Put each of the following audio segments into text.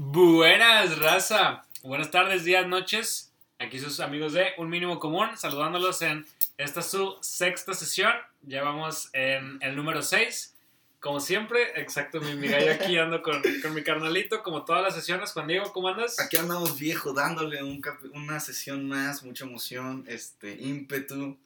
Buenas, raza. Buenas tardes, días, noches. Aquí sus amigos de Un Mínimo Común, saludándolos en esta su sexta sesión. Ya vamos en el número 6. Como siempre, exacto, mi amiga, yo aquí ando con, con mi carnalito, como todas las sesiones. Juan Diego, ¿cómo andas? Aquí andamos viejo, dándole una sesión más, mucha emoción, este, ímpetu.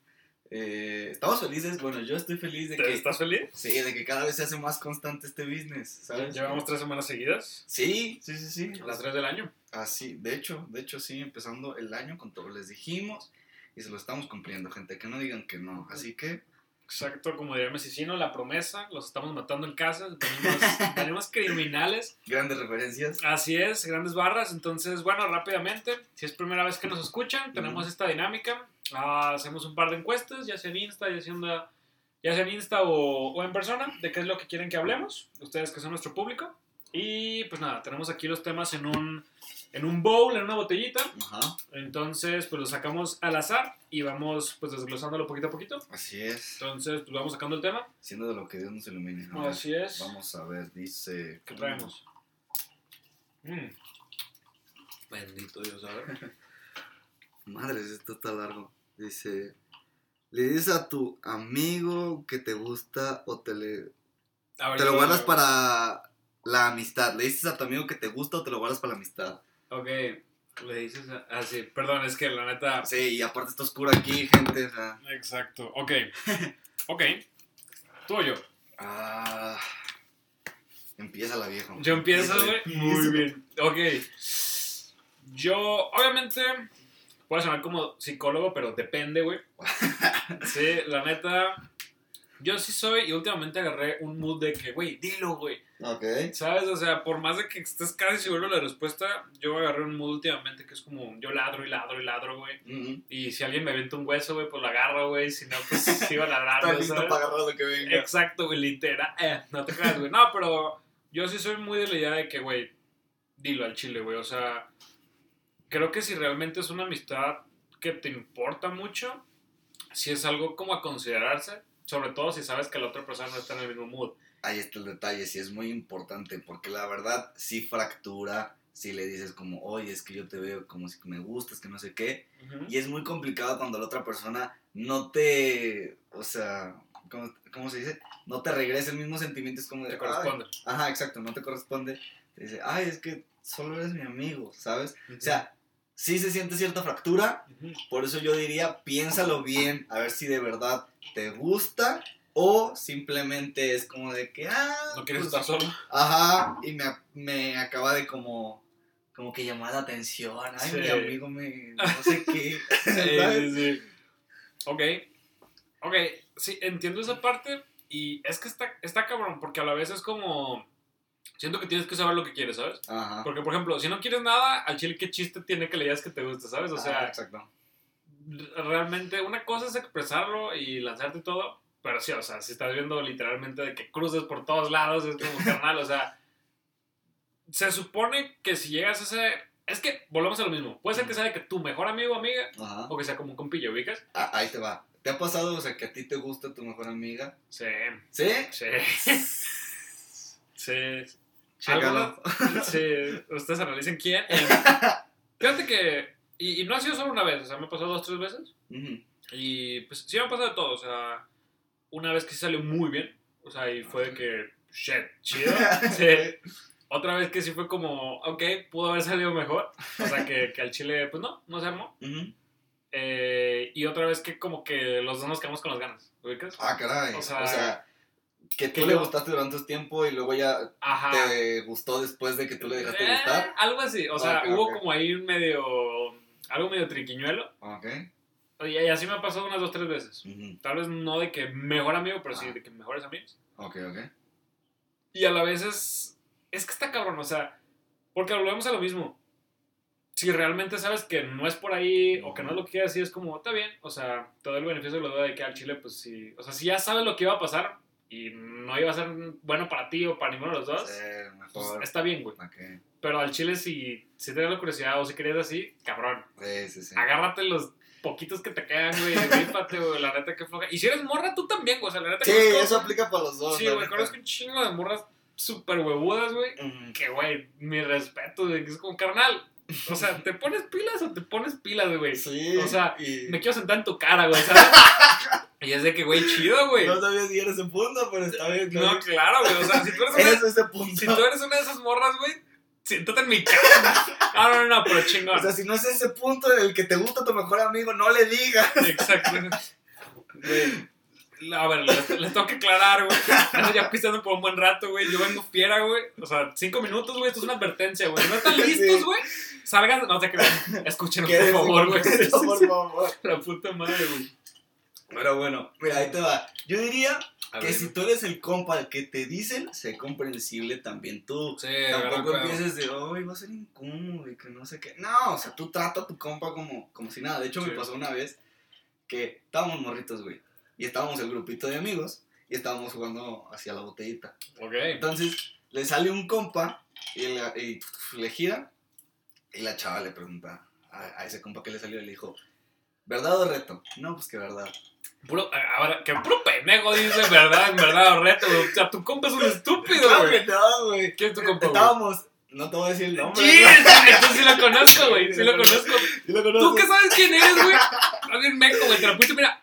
Eh, estamos felices, bueno, yo estoy feliz de que, ¿Estás feliz? sí, de que cada vez se hace más constante este business, ¿sabes? Llevamos tres semanas seguidas, Sí, sí, sí, sí. las tres del año. Así, de hecho, de hecho sí, empezando el año con todo, les dijimos y se lo estamos cumpliendo, gente, que no digan que no. Así que, Exacto, como diría Mesicino, la promesa, los estamos matando en casa, venimos, venimos criminales. grandes referencias. Así es, grandes barras. Entonces, bueno, rápidamente, si es primera vez que nos escuchan, tenemos esta dinámica. Ah, hacemos un par de encuestas, ya sea en Insta, ya sea en, ya sea en Insta o, o en persona, de qué es lo que quieren que hablemos, ustedes que son nuestro público. Y pues nada, tenemos aquí los temas en un, en un bowl, en una botellita. Ajá, Entonces, pues los sacamos al azar y vamos pues desglosándolo poquito a poquito. así es, Entonces, pues vamos sacando el tema. siendo de lo que Dios nos ilumine. Ver, Así es. Vamos a ver, dice... ¿Qué traemos? Mm. Bendito Dios, a ver. Madres, esto está largo. Dice, le dices a tu amigo que te gusta o te, le, ver, te lo guardas para la amistad. Le dices a tu amigo que te gusta o te lo guardas para la amistad. Ok, le dices. a- Ah, sí, perdón, es que la neta. Sí, y aparte está oscuro aquí, gente. o sea. Exacto, ok. Ok. Tú o yo. Ah, empieza la vieja. Yo empiezo, güey. Muy bien. Ok. Yo, obviamente, puede sonar como psicólogo, pero depende, güey. Sí, la neta. Yo sí soy, y últimamente agarré un mood de que, güey, dilo, güey. Ok. ¿Sabes? O sea, por más de que estés casi seguro de la respuesta, yo agarré un mood últimamente que es como, yo ladro y ladro y ladro, güey. Mm, Y si alguien me avienta un hueso, güey, pues lo agarro, güey. Si no, pues sigo Está ladrando, listo ¿sabes? para agarrar lo que venga. Exacto, güey, literal. Eh, no te creas, güey. No, pero yo sí soy muy de la idea de que, güey, dilo al chile, güey. O sea, creo que si realmente es una amistad que te importa mucho, si es algo como a considerarse, sobre todo si sabes que la otra persona no está en el mismo mood. Ahí está el detalle, sí es muy importante, porque la verdad sí fractura si le dices como, oye, es que yo te veo como si me gustas, que no sé qué. Ujú. Y es muy complicado cuando la otra persona no te, o sea, ¿cómo, cómo se dice? No te regresa el mismo sentimiento, es como de, Te corresponde. "Ay". ajá, exacto, no te corresponde. Te dice, ay, es que solo eres mi amigo, ¿sabes? O sea, sí se siente cierta fractura, por eso yo diría, piénsalo bien, a ver si de verdad te gusta o simplemente es como de que, ah, no quieres pues, estar solo. Ajá, y me, me acaba de como, como que llamar la atención. Ay, Sí. mi amigo me, no sé qué. Sí, sí, sí. Ok. Ok, sí, entiendo esa parte. Y es que está, está cabrón, porque a la vez es como. Siento que tienes que saber lo que quieres, ¿sabes? Ajá. Porque, por ejemplo, si no quieres nada, al chile, ¿qué chiste tiene que le digas que te gusta, ¿sabes? O Ah, sea, exacto. realmente una cosa es expresarlo y lanzarte todo. Pero sí, o sea, si estás viendo literalmente de que cruces por todos lados, es como carnal, o sea. Se supone que si llegas a ese. Es que volvemos a lo mismo. Puede ser que sea de que tu mejor amigo o amiga, Ajá. o que sea como un compillo, ¿ubicas? Ah, ahí te va. ¿Te ha pasado, o sea, que a ti te gusta tu mejor amiga? Sí, ¿Sí? sí. Sí. Chécalo. Sí, ustedes analicen quién. Eh, fíjate que. Y, y no ha sido solo una vez, o sea, me ha pasado dos, tres veces. Ujú. Y pues sí me ha pasado de todo, o sea, una vez que sí salió muy bien, o sea, y fue de que, shit, chido. Sí. Otra vez que sí fue como, ok, pudo haber salido mejor, o sea, que, que al chile, pues no, no se armó. Ujú. Eh, y otra vez que como que los dos nos quedamos con las ganas, ¿ubicas? Ah, caray. O O sea, sea, que tú que le yo- gustaste durante un tiempo y luego ya Ajá. te gustó después de que tú le dejaste Eh, gustar. Algo así, o sea, Ok, hubo ok. como ahí un medio, algo medio triquiñuelo. Ok. Y y así me ha pasado unas dos, tres veces. Ujú. Tal vez no de que mejor amigo, pero sí Ah. de que mejores amigos. Ok, ok. Y a la vez es, es que está cabrón, o sea, porque volvemos a lo mismo. Si realmente sabes que no es por ahí o que no es lo que quieres decir, es como, está bien, o sea, todo el beneficio de la duda de que al Chile, pues sí, o sea, si ya sabes lo que iba a pasar y no iba a ser bueno para ti o para ninguno de los dos, Sí, pues está bien, güey. Pero al Chile, si, si tenías la curiosidad o si querías así, cabrón, Sí, sí, sí. agárrate los poquitos que te quedan, güey, rífate, güey, la neta que floja. Y si eres morra, tú también, güey, o sea, la neta Sí, eso aplica para los dos. Sí, güey, conozco un chingo de morras súper huevudas, güey. Que, güey, mis respetos, retos, güey. que Es como, carnal. O sea, ¿te pones pilas o te pones pilas, güey? Sí. O sea, y Me quiero sentar en tu cara, güey, ¿sabes? y es de que, güey, chido, güey. no sabía si era ese punto, pero está bien. está No, claro, güey. O sea, si tú eres una, Eres ese punto. si tú eres una de esas morras, güey, siéntate en mi cara. Ah, no, no, no, pero chingón. O sea, si no es ese punto en el que te gusta tu mejor amigo, no le digas. Exacto. Güey. A ver, les, les tengo que aclarar, güey. Ando ya pisando por un buen rato, güey. Yo vengo fiera, güey. O sea, cinco minutos, güey. Esto es una advertencia, güey. No están listos, Sí. Salgan, no te crean. Escúchenos, por favor, güey. por favor. La puta madre, güey. Pero bueno, mira, ahí te va. Yo diría A que ver, si tú eres el compa al que te dicen, sé comprensible también tú. Sí, Tampoco pedo. empieces de, ay, va a ser incómodo y que no sé qué. No, o sea, tú trata a tu compa como, como si nada. De hecho, Sí. me pasó una vez que estábamos morritos, güey. Y estábamos el grupito de amigos y estábamos jugando hacia la botellita. Ok. Entonces, le sale un compa y, la- y le gira y la chava le pregunta a, a ese compa que le salió y le dijo, ¿verdad o reto? No, pues que verdad. Puro, ahora, que puro pendejo dice verdad, en verdad, o reto, güey. O sea, tu compa es un estúpido, güey. no, güey. ¿Quién es tu compa, güey? Estábamos, no te voy a decir el nombre. Sí, entonces sí lo conozco, güey. Sí lo conozco. Sí lo ¿Tú conozco. qué sabes quién eres, güey? Alguien meco, güey. Te lo puse, mira.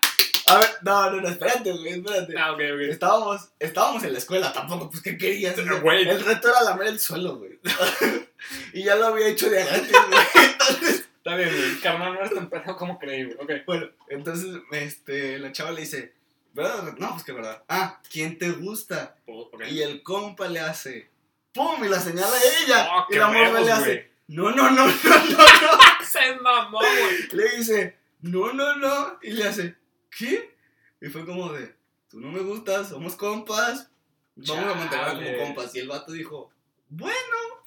A ver, no, no, no, espérate, güey, espérate. Ah, ok, ok. Estábamos, estábamos en la escuela, tampoco, pues, ¿qué querías? Güey. El reto era lamer el suelo, güey. y ya lo había hecho de antes, güey. Entonces, Está bien, güey. Carnal, no eres tan pendejo como creí, güey. Ok. bueno, entonces, este, la chava le dice, ¿verdad? No, pues que verdad. Ah, ¿quién te gusta? Oh, ok. Y el compa le hace, ¡pum! Y la señala a ella. Oh, y la morra le hace, güey. no, no, no, no, no, no. Se mamó, güey. Le dice, no, no, no. Y le hace, ¿qué? Y fue como de, tú no me gustas, somos compas. Vamos a mantener Chale. como compas. Y el vato dijo, bueno.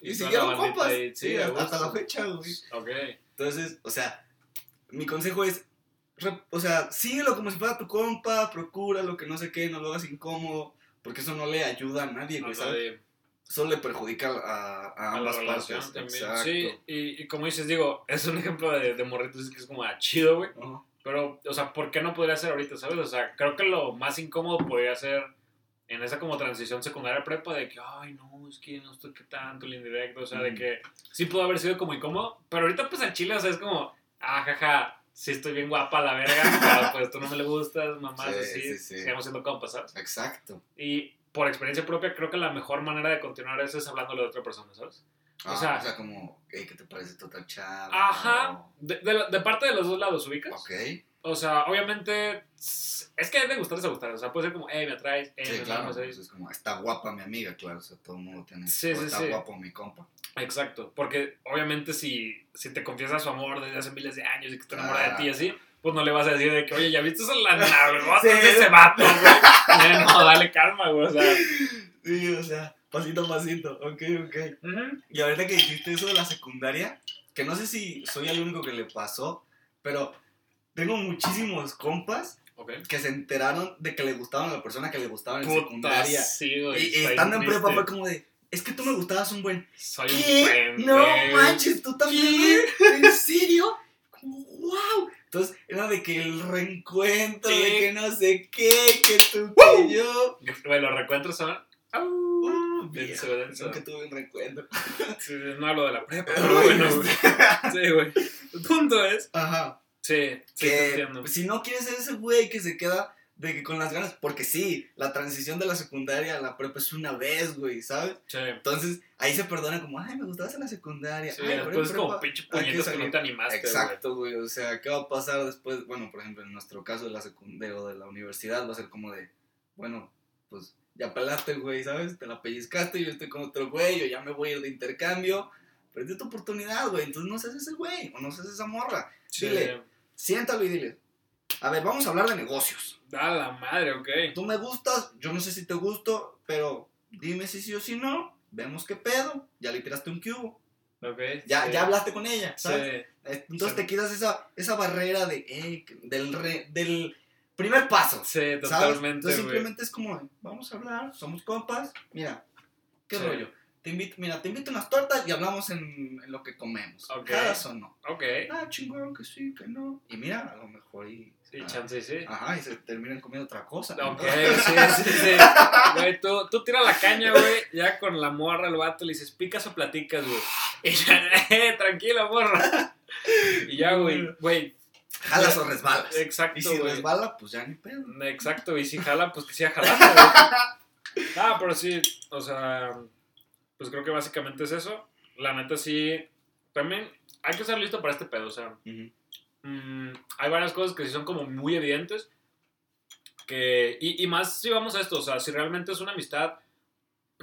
Y, Y siguieron compas. ahí, sí, sí, a hasta, la fecha, güey. Ok. Entonces, o sea, mi consejo es, o sea, síguelo como si fuera tu compa, procura lo que no sé qué, no lo hagas incómodo. Porque eso no le ayuda a nadie, güey, ¿sabes? Solo le perjudica a, a a ambas relación partes. también. Sí, y, y como dices, digo, es un ejemplo de, de morritos que es como ah, chido, güey. Ajá. Pero, o sea, ¿por qué no podría ser ahorita, sabes? O sea, creo que lo más incómodo podría ser en esa como transición secundaria prepa de que, ay, no, es que no estoy que tanto el indirecto, o sea, de Mm. que sí pudo haber sido como incómodo, pero ahorita pues al chile, o sea, es como, ah, jaja, sí estoy bien guapa la verga, pero pues tú no me le gustas, mamás, Sí, así, sí, sí. sigamos siendo compas, ¿sabes? Exacto. Y por experiencia propia, creo que la mejor manera de continuar eso es hablándole de otra persona, ¿sabes? Ah, O sea- o sea, como, hey, ¿qué te parece total chava? Ajá, de, de parte de los dos lados, ¿ubicas? Ok. O sea, obviamente, es que de gustarles a gustar. O sea, puede ser como, hey, me atraes, hey, Sí, me claro. amas, hey. pues es como, está guapa mi amiga, claro. O sea, todo el mundo tiene. Sí, o sí, está sí. guapo mi compa. Exacto. Porque obviamente si, si te confiesa su amor desde hace miles de años y que está enamorada de ti y así, pues no le vas a decir de que, oye, ¿ya viste la nalgotas Sí. de ese vato, güey? No, dale calma, güey. O sea, Sí, o sea, pasito a pasito. Ok, ok. ujú. Y ahorita que dijiste eso de la secundaria, que no sé si soy el único que le pasó, pero tengo muchísimos compas ok. que se enteraron de que le gustaban a la persona que le gustaba en Puta, secundaria. sí, güey. Y, y estando en prepa fue como de, es que tú me gustabas un buen. Soy un ¿Qué? pendejo. No manches, tú también. ¿En serio? ¡Wow! Entonces era de que el reencuentro, de que no sé qué, que tú, que yo. Bueno, los reencuentros son... Uh, denso, denso. Nunca tuve un reencuentro. Sí, no hablo de la prepa, Pero bueno. Sí, güey. El punto es... Ajá. Sí, sí, que si no quieres ser ese güey que se queda de que con las ganas, porque sí, la transición de la secundaria a la prepa es una vez, güey, ¿sabes? Sí. Entonces ahí se perdona como, ay, me gustabas en la secundaria. Sí, ay, después es como pinche puñetas que salir". no te animaste, güey. Exacto, güey. O sea, ¿qué va a pasar después? Bueno, por ejemplo, en nuestro caso de la secundaria o de la universidad, va a ser como de, bueno, pues ya pelaste, güey, ¿sabes? Te la pellizcaste, yo estoy con otro güey, yo ya me voy a ir de intercambio. De tu oportunidad, güey. Entonces no seas ese güey o no seas esa morra. Sí. Dile, siéntalo y dile, a ver, vamos a hablar de negocios. Da la madre, ok. Tú me gustas, yo no sé si te gusto, pero dime si sí o si no. Vemos qué pedo. Ya le tiraste un cubo. Ok. Ya, sí. ya hablaste con ella, Sí. ¿sabes? Entonces Sí. te quitas esa, esa barrera de, eh, del, re- del primer paso. Sí, ¿sabes? totalmente, Entonces simplemente es como, vamos a hablar, somos compas. Mira, qué Sí. rollo. te invito, mira, te invito unas tortas y hablamos en, en lo que comemos. Ok. ¿Jalas o no? Ok. Ah, chingón, que sí, que no. Y mira, a lo mejor y... Sí, ah, chance, sí. Ajá, y se terminan comiendo otra cosa. Ok, sí, sí, sí. Güey, tú, tú tiras la caña, güey, ya con la morra, el vato, le dices, ¿picas o platicas, güey? Y ya, eh, tranquila, morra. Y ya, güey, güey, Jalas o resbalas. exacto, Y si resbala, pues ya ni pedo. Exacto, y si jala, pues que siga jalando. Ah, pero sí, o sea, pues creo que básicamente es eso. La neta sí, también hay que estar listo para este pedo, o sea, mm, hay varias cosas que sí son como muy evidentes. Que, y, y más si vamos a esto, o sea, si realmente es una amistad,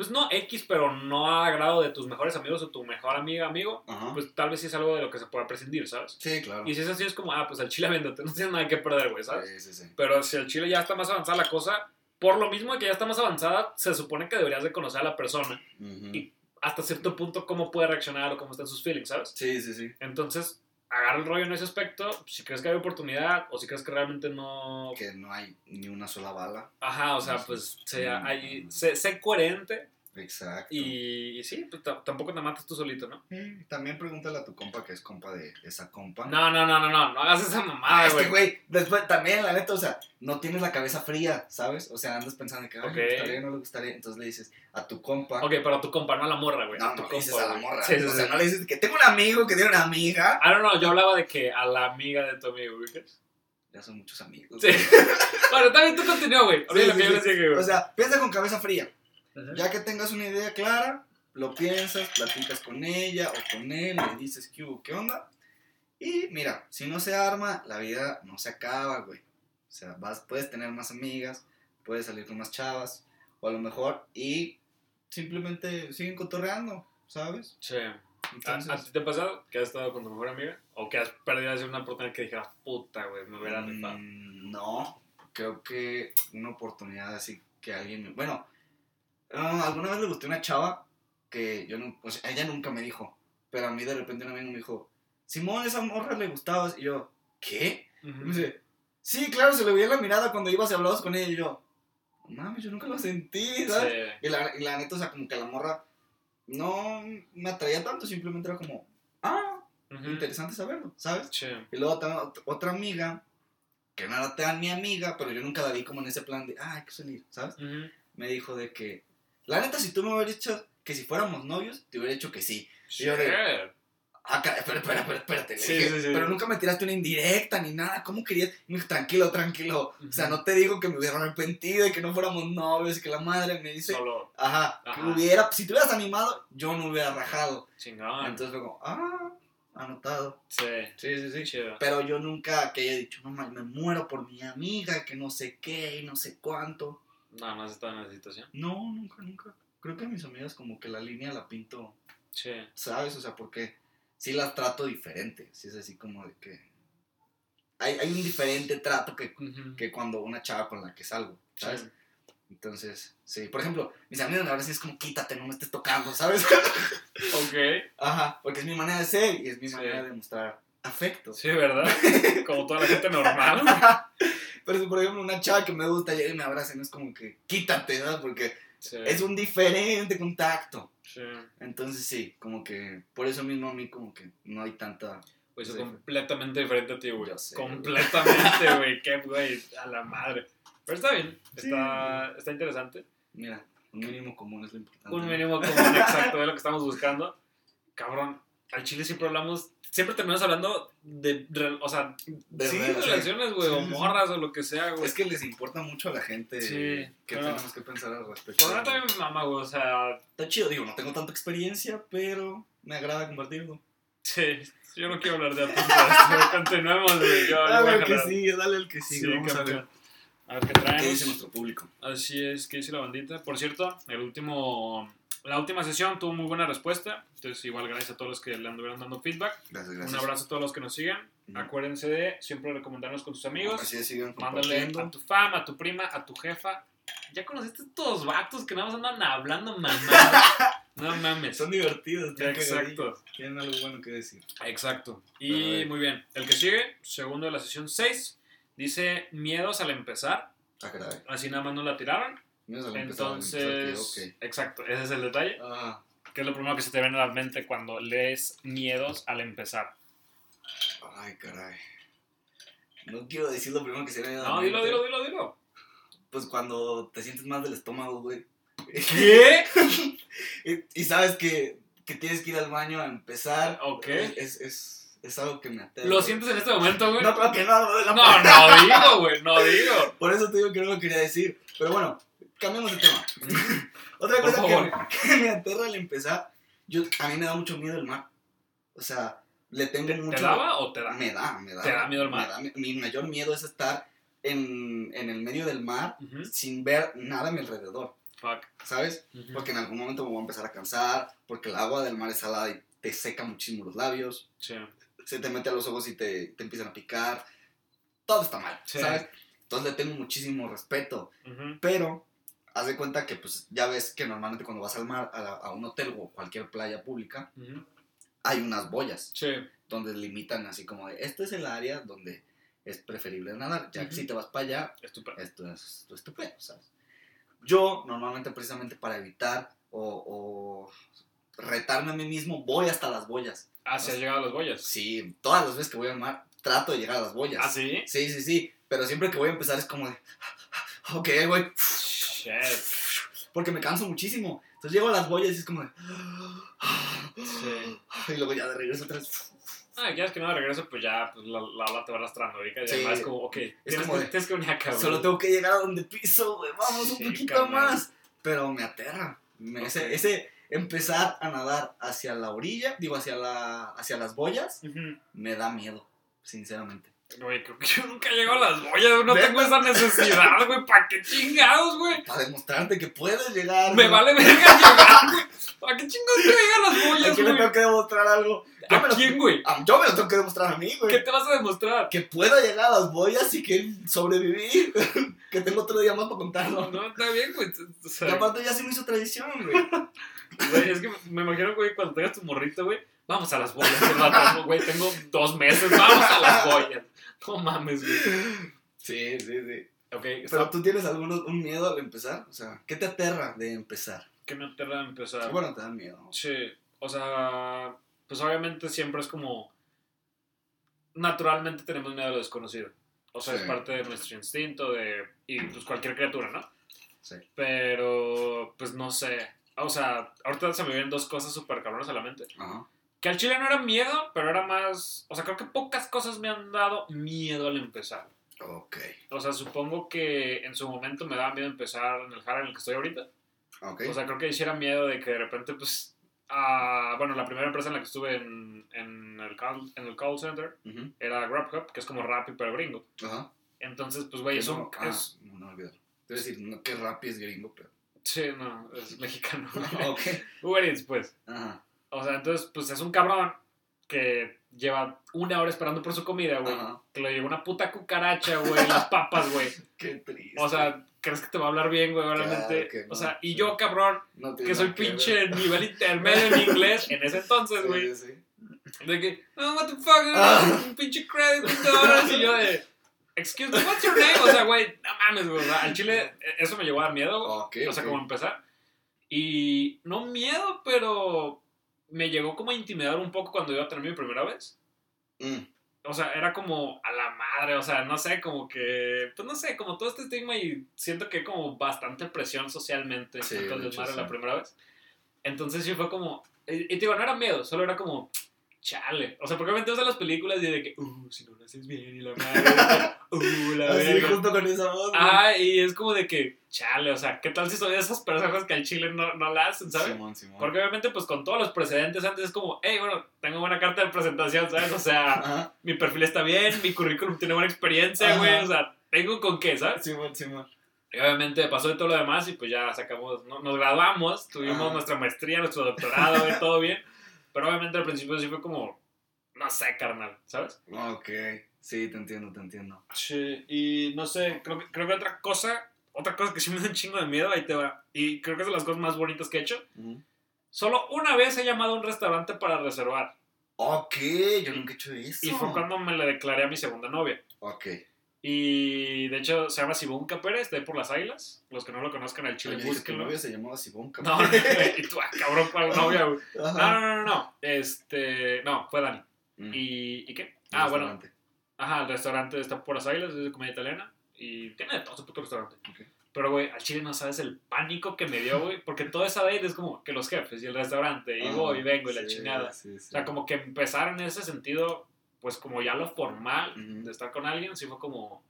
pues no X, pero no a grado de tus mejores amigos o tu mejor amiga, amigo, Ajá. pues tal vez sí es algo de lo que se pueda prescindir, ¿sabes? sí, claro. Y si es así, es como, ah, pues al chile véndote, no tienes nada que perder, güey, ¿sabes? Sí, sí, sí. Pero si al chile ya está más avanzada la cosa, por lo mismo de que ya está más avanzada, se supone que deberías de conocer a la persona. Y- hasta cierto punto cómo puede reaccionar o cómo están sus feelings, ¿sabes? Sí, sí, sí. Entonces, agarra el rollo en ese aspecto, si crees que hay oportunidad o si crees que realmente no... Que no hay ni una sola bala. Ajá, o sea, pues sea, hay, sé, sé coherente Exacto. y, y sí, pues, tampoco te mates tú solito, ¿no? Sí, También pregúntale a tu compa que es compa de esa compa. No, no, no, no, no, no hagas esa Ah, mamada, es que, güey. güey, después también, la neta, o sea, no tienes la cabeza fría, ¿sabes? O sea, andas pensando que, ay, Ok. le gustaría o no le gustaría. Entonces le dices a tu compa. Ok, pero a tu compa, no a la morra, güey. No, a tu no le dices compa, a la güey. morra. Sí, sí, o sea, no le dices que tengo un amigo que tiene una amiga. Ah, no, no, yo hablaba de que a la amiga de tu amigo, güey. ¿qué? Ya son muchos amigos. Sí. bueno, también tú continúa, güey. Sí, sí, güey. O sea, piensa con cabeza fría. Ajá. Ya que tengas una idea clara, lo piensas, platicas con ella o con él, le dices qué hubo, qué onda. Y mira, si no se arma, la vida no se acaba, güey. O sea, vas, puedes tener más amigas, puedes salir con más chavas, o a lo mejor, y simplemente siguen cotorreando, ¿sabes? Sí. ¿A, Entonces, a ti te ha pasado que has estado con tu mejor amiga? ¿O que has perdido así una oportunidad que dijeras, puta, güey, me hubiera rifado? mm, no, creo que una oportunidad así que alguien... me- Bueno, ah, alguna vez le gusté una chava que yo no... O sea, ella nunca me dijo, pero a mí de repente un amigo me dijo, Simón, esa morra le gustabas. Y yo, ¿qué? Y me dice, sí, claro, se le veía la mirada cuando ibas y hablabas con ella. Y yo, mames, yo nunca lo sentí, ¿sabes? Sí. Y, la, y la neta, o sea, como que la morra no me atraía tanto, simplemente era como, ah, interesante saberlo, ¿sabes? Sí. Y luego otra amiga, que no era tan mi amiga, pero yo nunca la vi como en ese plan de, ah, hay que salir, ¿sabes? Me dijo de que, la neta, si tú me hubieras dicho que si fuéramos novios, te hubiera dicho que sí. Y yo Shit. ah, espera, espera, espera, espérate. Sí, dije, sí. Pero nunca me tiraste una indirecta ni nada, ¿cómo querías? Y me dijo, tranquilo, tranquilo. O sea, no te digo que me hubiera arrepentido y que no fuéramos novios y que la madre me dice, Solo ajá, que Ajá. hubiera, si te hubieras animado, yo no hubiera rajado. chingón. Entonces fue como, ah, anotado. sí. Sí, sí, sí. Chido. Pero yo nunca que haya dicho, no, me muero por mi amiga, que no sé qué y no sé cuánto. No, no has estado en esa situación. No, nunca, nunca. Creo que a mis amigas como que la línea la pinto, Sí. ¿sabes? O sea, porque sí las trato diferente. Sí es así como de que... Hay, hay un diferente trato que, que cuando una chava con la que salgo, ¿sabes? Sí. Entonces, sí. Por ejemplo, mis amigas ahora sí es como, quítate, no me estés tocando, ¿sabes? Ok. Ajá, porque es mi manera de ser y es mi Sí. manera de mostrar afecto. Sí, ¿verdad? Como toda la gente normal. Pero si, por ejemplo, una chava que me gusta llega y me abraza, no es como que quítate, ¿verdad? Porque Sí. es un diferente contacto. Sí. Entonces, sí, como que por eso mismo a mí, como que no hay tanta. Pues es Sí. completamente diferente a ti, güey. Completamente, güey. Qué, güey. A la madre. Pero está bien. Está, está interesante. Mira, un mínimo común es lo importante. Un mínimo común exacto de lo que estamos buscando. Cabrón. Al chile siempre hablamos. Siempre terminamos hablando de. o sea, De sí, relaciones. relaciones, güey. Sí, o sí, morras o lo que sea, güey. Es que les importa mucho a la gente Sí, que pero- tenemos que pensar al respecto. Por también me mama, güey. O sea, Está chido, digo, no tengo tanta experiencia, pero me agrada compartirlo. sí. Yo no quiero hablar de pero Continuemos, güey. Yo, yo voy a Dale el que sigue, dale el que Sí, sigue. Vamos a campeón. ver A ver qué qué traemos. dice nuestro público. Así es, que dice la bandita. Por cierto, el último, la última sesión tuvo muy buena respuesta. Entonces, igual gracias a todos los que le anduvieron dando feedback. Gracias, Un gracias. abrazo a todos los que nos sigan. Ujú. Acuérdense de siempre recomendarnos con sus amigos. Así es, sigan Mándale a tu fama, a tu prima, a tu jefa. Ya conociste a estos vatos que nada más andan hablando mamada. no mames. Son divertidos, Exacto. Tienen algo bueno que decir. Exacto. Y muy bien. El que sigue, segundo de la sesión 6, dice miedos al empezar. Ah. Así nada más no la tiraron. Entonces, empezar, que, ok. exacto, ese es el detalle. Ah, ¿Qué es lo primero que se te viene a la mente cuando lees miedos al empezar? Ay, caray. No quiero decir lo primero que se me viene a la No, dilo, mente. dilo, dilo, dilo. Pues cuando te sientes mal del estómago, güey. ¿Qué? y, y sabes que, que tienes que ir al baño a empezar. Ok. Es, es, es algo que me aterra. ¿Lo sientes en este momento, güey? No, creo que no. No, No, no digo, güey, no digo. Por eso te digo que no lo quería decir. Pero bueno, cambiemos de tema. Otra cosa que, que me aterra al empezar, yo, a mí me da mucho miedo el mar. O sea, le tengo mucho... ¿Te daba o te da? Me da, me da. ¿Te da miedo el mar? Me da- mi mayor miedo es estar en, en el medio del mar Ujú. sin ver nada a mi alrededor, Fuck. ¿sabes? Ujú. Porque en algún momento me voy a empezar a cansar, porque el agua del mar es salada y te seca muchísimo los labios, Sí. Se te mete a los ojos y te, te empiezan a picar. Todo está mal, Sí. ¿sabes? Entonces le tengo muchísimo respeto. Pero, haz de cuenta que, pues, ya ves que normalmente cuando vas al mar, a, la- a un hotel o cualquier playa pública, hay unas boyas Sí. donde limitan así como de, este es el área donde es preferible nadar. Ya que si te vas para allá, Estupendo. esto es, esto es tu pedo, ¿sabes? Yo, normalmente, precisamente para evitar o, o retarme a mí mismo, voy hasta las boyas. Ah, se has llegado a las boyas. Sí, todas las veces que voy al mar, trato de llegar a las boyas. ¿Ah, sí? Sí, sí, sí. Pero siempre que voy a empezar es como de, ok, güey. Porque me canso muchísimo. Entonces llego a las boyas y es como de. Sí. Y luego ya de regreso otra vez. Ah, ya es que no de regreso, pues ya pues, la, la te va arrastrando. Ahorita Sí. es como, ok, tienes, como de- tienes que venir acá, güey. Solo tengo que llegar a donde piso, güey. Vamos Sí, un poquito más. Pero me aterra. Me- ese, ese empezar a nadar hacia la orilla, digo, hacia, la, hacia las boyas, me da miedo, sinceramente. Güey, creo que yo nunca llego a las boyas, no tengo esa necesidad, güey. ¿Para qué chingados, güey? Para demostrarte que puedes llegar. Me güey. vale verga llegar, güey. ¿Para qué chingados quiero llegar a las ¿A boyas, quién le güey? tengo que demostrar algo? Yo ¿A me lo- quién, güey? Ah, Yo me lo tengo que demostrar a mí, güey. ¿Qué te vas a demostrar? que puedo llegar a las boyas y que sobreviví. que tengo otro día más para contarlo. No, está bien, güey. O Y aparte ya se me hizo tradición, güey. güey, es que me imagino, güey, cuando tengas tu morrito, güey, vamos a las boyas. el vato, Güey, tengo dos meses, vamos a las boyas. No mames, güey. Sí, sí, sí. Ok, Pero tú tienes algún un miedo al empezar? O sea, ¿qué te aterra de empezar? que me aterra empezar. Bueno, te da miedo. Sí, o sea, pues obviamente siempre es como. Naturalmente tenemos miedo a lo desconocido. O sea, Sí. es parte de nuestro instinto de. Y pues cualquier criatura, ¿no? Sí. Pero, pues no sé. O sea, ahorita se me vienen dos cosas súper cabronas a la mente. Ajá. Que al chile no era miedo, pero era más. O sea, creo que pocas cosas me han dado miedo al empezar. Ok. O sea, supongo que en su momento me daba miedo empezar en el jara en el que estoy ahorita. Ok. O sea, creo que hiciera miedo de que de repente, pues. ah, bueno, la primera empresa en la que estuve en, en, el, call, en el call center Ujú. era GrabHub, que es como Rappi pero gringo. Ajá. Entonces, pues, güey, Que es no, ah, es- no, no olvidar. Te voy a decir, no, que Rappi es gringo, pero. Sí, no, es mexicano. ok. Uber Eats, pues. Ajá. O sea, entonces, pues es un cabrón que lleva una hora esperando por su comida, güey. Ajá. Que le lleva una puta cucaracha, güey, las papas, güey. Qué triste. O sea, ¿crees que te va a hablar bien, güey? Obviamente. Claro no. O sea, y yo, cabrón, No que soy pinche nivel intermedio en inglés en ese entonces, güey. sí, sí. De que, no, what the fuck, Ah. un pinche crédito dólares. Y yo de, excuse me, what's your name? O sea, güey, no mames, güey. o sea, al chile, eh, eso me llevó a dar miedo, güey. Ok, O sea, ok. como empezar. Y no miedo, pero me llegó como a intimidar un poco cuando iba a tener mi primera vez. Mm, O sea, era como a la madre, o sea, no sé, como que, pues no sé, como todo este estigma y siento que hay como bastante presión socialmente Sí, en todo el de hecho, desmadre sí. la primera vez. Entonces sí fue como, y, y te digo, no era miedo, solo era como, chale. O sea, porque obviamente a las películas y de que, uh, si no lo haces bien y la madre, uh, la Así, verga. justo con esa voz. Ah, y es como de que, chale, o sea, ¿qué tal si soy de esas personas que al chile no, no la hacen, ¿sabes? Simón, Simón. Porque obviamente, pues con todos los precedentes antes es como, hey, bueno, tengo buena carta de presentación, ¿sabes? O sea, Ajá. mi perfil está bien, mi currículum tiene buena experiencia, güey, o sea, tengo con qué, ¿sabes? Simón, Simón. Y obviamente pasó de todo lo demás y pues ya sacamos, no- nos graduamos, tuvimos Ajá. nuestra maestría, nuestro doctorado, y todo bien. Pero obviamente al principio sí fue como, no sé, carnal, ¿sabes? Ok. Sí, te entiendo, te entiendo. Sí, y no sé, creo que, creo que otra cosa, otra cosa que sí me da un chingo de miedo, ahí te va. Y creo que es de las cosas más bonitas que he hecho. Ujú. Solo una vez he llamado a un restaurante para reservar. Ok, yo nunca he hecho eso. Y fue cuando me le declaré a mi segunda novia. Ok. Y de hecho se llama Sibunca Pérez, de por las águilas. Los que no lo conozcan al chile, búsquenlo. novia se llamaba Sibón, No, no, y tú, ah, cabrón, ¿cuál novia, güey? No, no, no, no, no. Este, no, fue Dani. Mm, ¿Y, ¿y qué? Ah, bueno, ajá, el restaurante está por las águilas, es de comida italiana. Y tiene de todo su puto restaurante. Ok. Pero, güey, al chile no sabes el pánico que me dio, güey. Porque toda esa date es como que los jefes y el restaurante, y Ajá, voy y vengo y la sí, chingada. sí, sí. O sea, como que empezar en ese sentido, pues como ya lo formal de estar con alguien, sí fue como.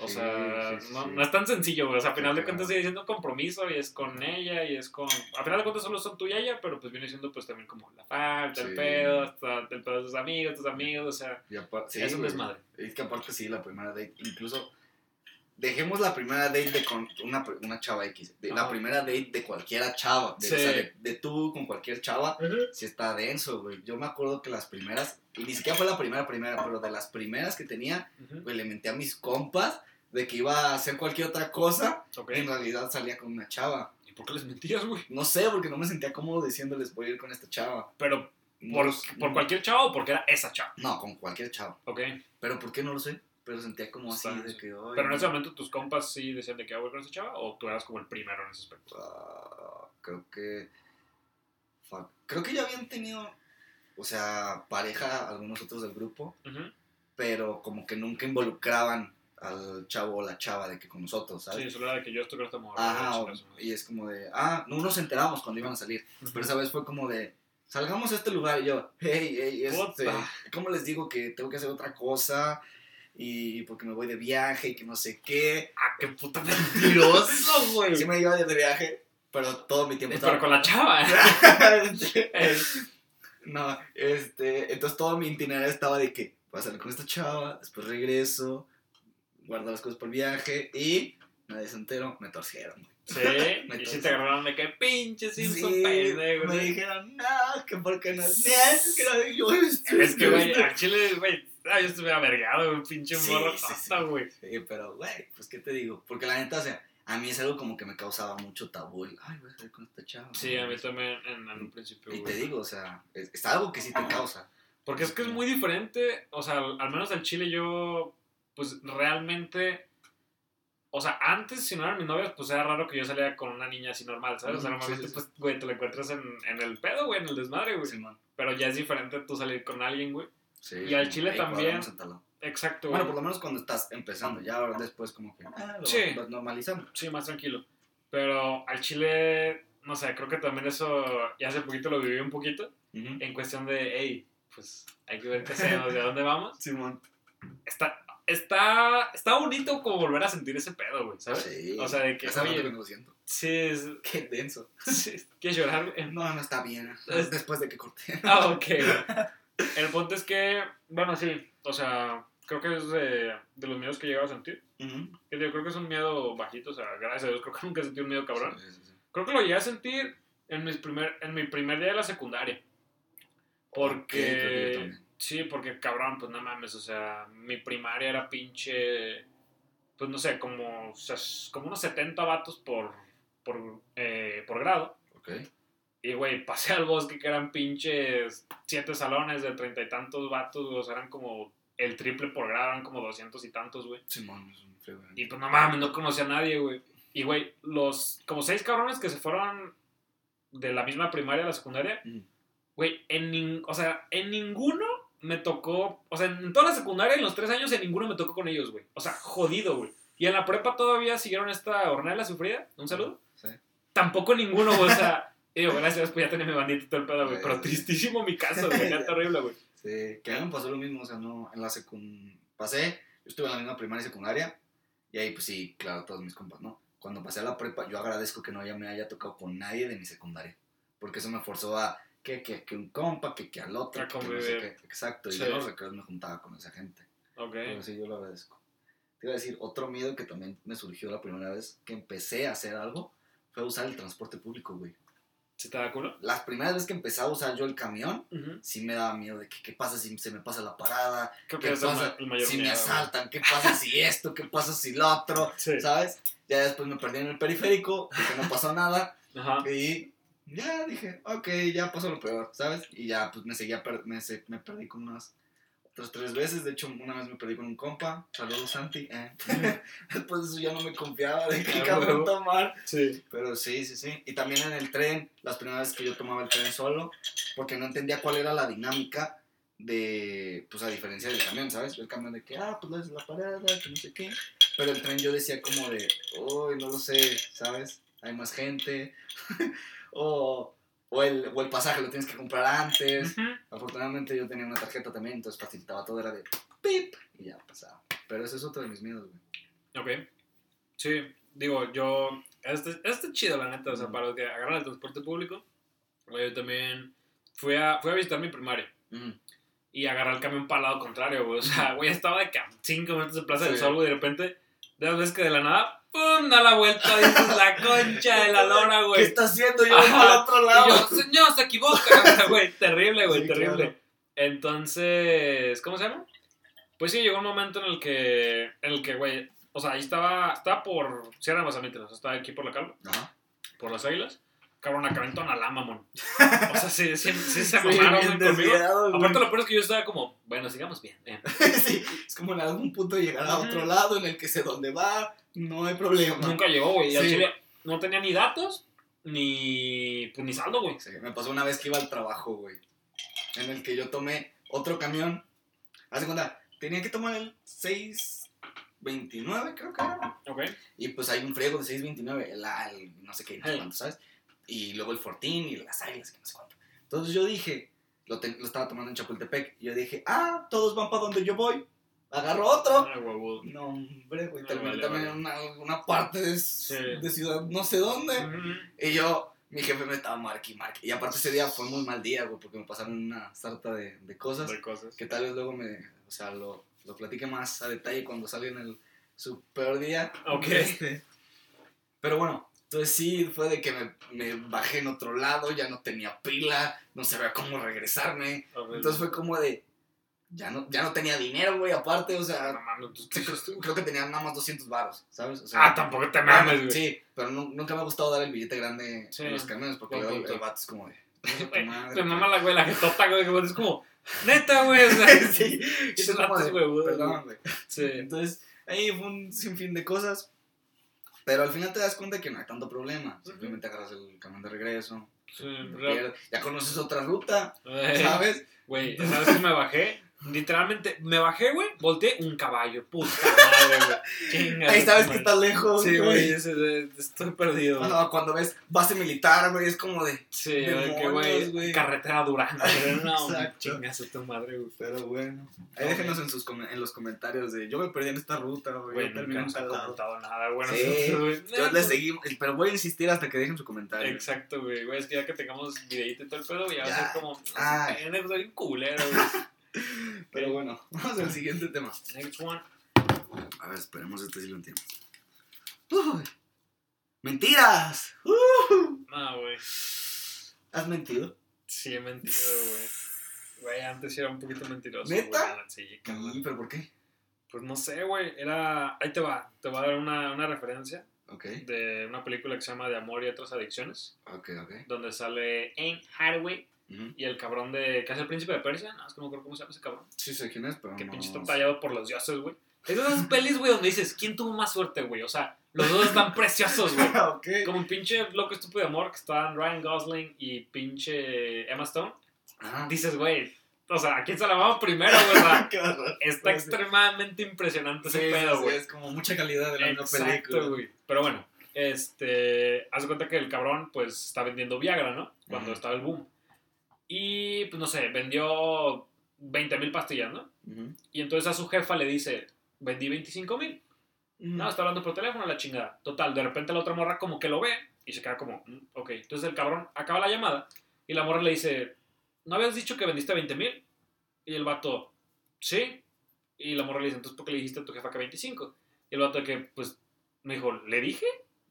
O Sí, sea, sí, sí, no, es tan sencillo. O sea, a final de cuentas sigue siendo un compromiso y es con ella y es con. A final de cuentas solo son tú y ella, pero pues viene siendo pues también como la falta, el pedo, hasta el pedo de tus amigos, tus amigos, o sea, es un desmadre. Es que aparte sí, la primera date, incluso dejemos la primera date de con una, una chava X, de, la primera date de cualquiera chava, de, Sí. o sea, de, de tú con cualquier chava, sí está denso, güey. Yo me acuerdo que las primeras, y ni siquiera fue la primera primera, pero de las primeras que tenía, güey, le menté a mis compas de que iba a hacer cualquier otra cosa, Ok. y en realidad salía con una chava. ¿Y por qué les mentías, güey? No sé, porque no me sentía cómodo diciéndoles voy a ir con esta chava. Pero, No ¿por, cualquier chavo o porque era esa chava? No, con cualquier chava. Ok. Pero ¿por qué no lo sé? Pero sentía como así de que... "Ay, Pero en no". ese momento tus compas sí decían de que voy con esa chava o tú eras como el primero en ese aspecto. Ah, creo que. fuck, Creo que ya habían tenido. O sea, pareja algunos otros del grupo. Ujú. Pero como que nunca involucraban al chavo o la chava de que con nosotros, Sí, ¿sabes? solo era de que yo con esta mujer. Ajá, o- chingas, ¿no? y es como de. Ah, no nos enteramos cuando iban a salir. Pero esa vez fue como de. Salgamos a este lugar y yo, hey, hey, este. ¿cómo les digo que tengo que hacer otra cosa? Y porque me voy de viaje y que no sé qué. Ah, qué puta mentiroso, güey. Sí me iba de viaje, pero todo mi tiempo Pero con la chava. Eh, no, este, entonces todo mi itinerario estaba de que voy a salir con esta chava, después regreso, guardo las cosas por viaje y nadie se enteró, me torcieron. güey. Sí, Me y si te agarraron de que pinche Simpson Sí, pendejo. me dijeron, no, que porque no es que no, yo Es que, güey, al chile, güey, ah, yo estuviera vergado, güey, pinche Sí, morro sí, sí. tonta, güey. Sí, pero, güey, pues, ¿qué te digo? Porque la neta, o sea, a mí es algo como que me causaba mucho tabú. el, Ay, voy a salir con esta chava. Sí, a mí también en, en un principio, Y güey. te digo, o sea, es, es algo que sí te causa. Porque es que es muy diferente, o sea, al, menos al chile yo, pues realmente, o sea, antes si no eran mis novias, pues era raro que yo saliera con una niña así normal, ¿sabes? O sea, sí, normalmente, sí, pues, güey, te lo encuentras en, en el pedo, güey, en el desmadre, güey. Pero ya es diferente tú salir con alguien, güey. Sí, Y al chile "Ey, también". Exacto, Bueno, por lo menos cuando estás empezando, ya ahora después como que ah, lo Sí. vas normalizando. Sí, más tranquilo. Pero al chile, no sé, creo que también eso, ya hace poquito lo viví un poquito, en cuestión de, hey, pues hay que ver qué hacemos, de dónde vamos. Simón. Está, está, está bonito como volver a sentir ese pedo, güey, ¿sabes? Sí. O sea, de que, oye, que no lo siento. Sí, es, Qué denso. sí, ¿quieres llorar? No, no está bien. Es- Después de que corté. Ah, ok. El punto es que, bueno, sí, o sea, creo que es de, de los miedos que he llegado a sentir. Yo creo que es un miedo bajito, o sea, gracias a Dios, creo que nunca he sentido un miedo cabrón. Sí, sí, sí. Creo que lo llegué a sentir en, mis primer, en mi primer día de la secundaria. Porque, sí, porque cabrón, pues no mames, o sea, mi primaria era pinche, pues no sé, como, o sea, como unos 70 vatos por, por, eh, por grado. Ok. Y, güey, pasé al bosque que eran pinches siete salones de treinta y tantos vatos, güey, o sea, eran como el triple por grado, eran como doscientos y tantos, güey. Simón es un feo. Y pues no mames, no conocía a nadie, güey. Y, güey, los como seis cabrones que se fueron de la misma primaria a la secundaria, Ujú. güey, en, nin- o sea, en ninguno me tocó, o sea, en toda la secundaria, en los tres años, en ninguno me tocó con ellos, güey. O sea, jodido, güey. Y en la prepa todavía siguieron esta Ornella Sufrida, un saludo. Sí. Tampoco ninguno, güey, o sea, y digo, gracias, pues ya tenía mi bandita y todo el pedo, güey. Pero Güey. tristísimo mi caso, güey, qué terrible, güey. Sí, que a mí me pasó lo mismo, o sea, no, en la secund... Pasé, yo estuve en la misma primaria y secundaria, y ahí pues sí, claro, todos mis compas, ¿no? Cuando pasé a la prepa, yo agradezco que no haya, me haya tocado con nadie de mi secundaria, porque eso me forzó a que, que, que un compa, que, que al otro, A que, no sé qué. Exacto, y Sí. yo los recreos me juntaba con esa gente, Ok. pero sí, yo lo agradezco. Te iba a decir, otro miedo que también me surgió la primera vez que empecé a hacer algo, fue usar el transporte público, güey. ¿Sí te da culo? Las primeras veces que empecé a usar yo el camión, sí me daba miedo de que qué pasa si se me pasa la parada, Creo que ¿Qué es el, pasa ma- el mayor si me miedo, asaltan? ¿Qué pasa si esto? ¿Qué pasa si lo otro? Sí. ¿Sabes? Ya después me perdí en el periférico, porque no pasó nada. Ajá. Y ya dije, ok, ya pasó lo peor, ¿sabes? Y ya pues me seguía, per- me, se- me perdí como unas otras tres veces. De hecho, una vez me perdí con un compa. Saludos, Santi. Eh. Después de eso ya no me confiaba de qué Ah, cabrón tomar. Sí. Pero sí, sí, sí. Y también en el tren, las primeras veces que yo tomaba el tren solo, porque no entendía cuál era la dinámica de, pues a diferencia del camión, ¿sabes? El camión de que, ah, pues es la parada, que no sé qué. Pero el tren yo decía como de, uy, no lo sé, ¿sabes? Hay más gente. o, o, el, o el pasaje lo tienes que comprar antes. Ujú. Afortunadamente yo tenía una tarjeta también, entonces facilitaba todo, era de pip y ya pasaba. Pero ese es otro de mis miedos, güey. Ok. Sí, digo, yo. Este, este es chido, la neta. O sea, para los que agarran el transporte público. Yo también fui a, fui a visitar mi primaria. Y agarré el camión para el lado contrario, güey. O sea, güey, estaba de que a 5 minutos de Plaza del Sí. Sol, güey. De repente, de las veces que de la nada, ¡pum! Da la vuelta, dices, la concha de la lora, ¿Qué güey. está haciendo yo Ajá. al otro Y lado? yo, señor, se equivoca. Güey, terrible, güey, Sí, terrible. claro. Entonces, ¿cómo se llama? Pues sí, llegó un momento en el que, en el que, güey, o sea, ahí estaba, estaba por Sierra de Mazamitla, o sea, estaba aquí por la calma, Ajá. por las águilas. Cabrón, acá en Tonalá, mamón. O sea, sí, sí, sí se Sí, mamaron conmigo. desviado, güey. Aparte, lo peor es que yo estaba como, bueno, sigamos bien. bien. Sí, es como en algún punto llegar a otro lado en el que sé dónde va, no hay problema. Nunca llegó, güey. Sí. chile no tenía ni datos, ni, pues, ni saldo, güey. Sí, me pasó una vez que iba al trabajo, güey, en el que yo tomé otro camión. Hace cuenta, tenía que tomar el 629, creo que era. Ok. Y pues hay un friego de 629, el, el no sé qué, no sé cuánto, ¿sabes? Y luego el Fortín y las águilas, que no sé cuánto. Entonces yo dije, lo, te- lo estaba tomando en Chapultepec, y yo dije, ah, todos van para donde yo voy, agarro otro. Ay, huevudo. No, hombre, güey, Ah, terminé vale, también vale. en una, una parte de, Sí. de ciudad no sé dónde. Ujú. Y yo, mi jefe me estaba marque y marque. Y aparte ese día fue muy mal día, güey, porque me pasaron una sarta de, de cosas De cosas. que tal vez luego me, o sea, lo, lo platique más a detalle cuando salga en el, su peor día. Ok. Este, pero bueno, entonces sí, fue de que me, me bajé en otro lado, ya no tenía pila, no sabía cómo regresarme. Entonces fue como de, ya no, ya no tenía dinero, güey, aparte, o No sea, ¿tú qué hiciste, güey? creo que tenía nada más 200 baros, ¿sabes? O sea, Ah, tampoco te mames, güey. Sí, pero nu- nunca me ha gustado dar el billete grande Sí. en los camiones porque luego el, el vato es como de. Güey, madre, Te güey. mama la güey, la jetota, güey, que es como, neta, güey, o sea, sí, y tú Perdón, güey. Sí. Entonces, ahí fue un sinfín de cosas. Pero al final te das cuenta que no hay tanto problema. Simplemente agarras el camión de regreso. Sí, ya conoces otra ruta, Güey, ¿sabes? Güey, ¿sabes que me bajé? Literalmente, me bajé, güey, volteé un caballo, puta madre, güey. Ahí sabes que está lejos. Sí, güey, estoy perdido. güey. Cuando, cuando ves base militar, güey, es como de. Sí, güey, güey. carretera Durango. güey, No, chingas a tu madre, güey. Pero bueno. Ahí déjenos en, sus, com- en los comentarios de yo me perdí en esta ruta, güey. Güey, nunca nos ha tal lado". comentado nada, güey. Sí, nosotros, güey. Yo pues, seguí, pero voy a insistir hasta que dejen su comentario. Exacto, güey. Es que ya que tengamos videíto y todo el pedo, ya va a ser como. Ay. Ay. Soy un culero, güey. Pero bueno, vamos al siguiente tema. Next one. A ver, esperemos este sí lo entiendo. Uy, ¡Mentiras! Uh, No, güey. ¿Has mentido? Sí, he mentido, güey. Güey, antes era un poquito mentiroso. ¿Neta? Sí, carnal. ¿Y pero por qué? Pues no sé, güey. Era. Ahí te va. Te voy a dar una, una referencia Ok, de una película que se llama De amor y otras adicciones. ok, ok. Donde sale Anne Hathaway Y el cabrón de. que hace el príncipe de Persia. No, es que no me acuerdo cómo se llama ese cabrón. Sí sé quién es, pero Que no... pinche está tallado por los dioses, güey. Es de esas pelis, güey, donde dices, ¿quién tuvo más suerte, güey? O sea, los dos están preciosos, güey. ok. Como un pinche loco estúpido de amor que están Ryan Gosling y pinche Emma Stone. Ah, Dices, güey, o sea, ¿a quién se la vamos primero, güey? Qué está Pues sí. extremadamente impresionante Sí, ese sí, pedo, sí, güey. es como mucha calidad de la misma película. Exacto, güey. Pero bueno, este, haz de cuenta que el cabrón, pues, está vendiendo Viagra, ¿no? Cuando estaba el boom. Y, pues, no sé, vendió 20 mil pastillas, ¿no? Ujú. Y entonces a su jefa le dice, vendí 25 mil. No, está hablando por teléfono, la chingada. Total, de repente la otra morra como que lo ve y se queda como, "Mm, ok. Entonces el cabrón acaba la llamada y la morra le dice, ¿no habías dicho que vendiste 20 mil? Y el vato, sí. Y la morra le dice, entonces ¿por qué le dijiste a tu jefa que 25? Y el vato que, pues, me dijo, ¿le dije?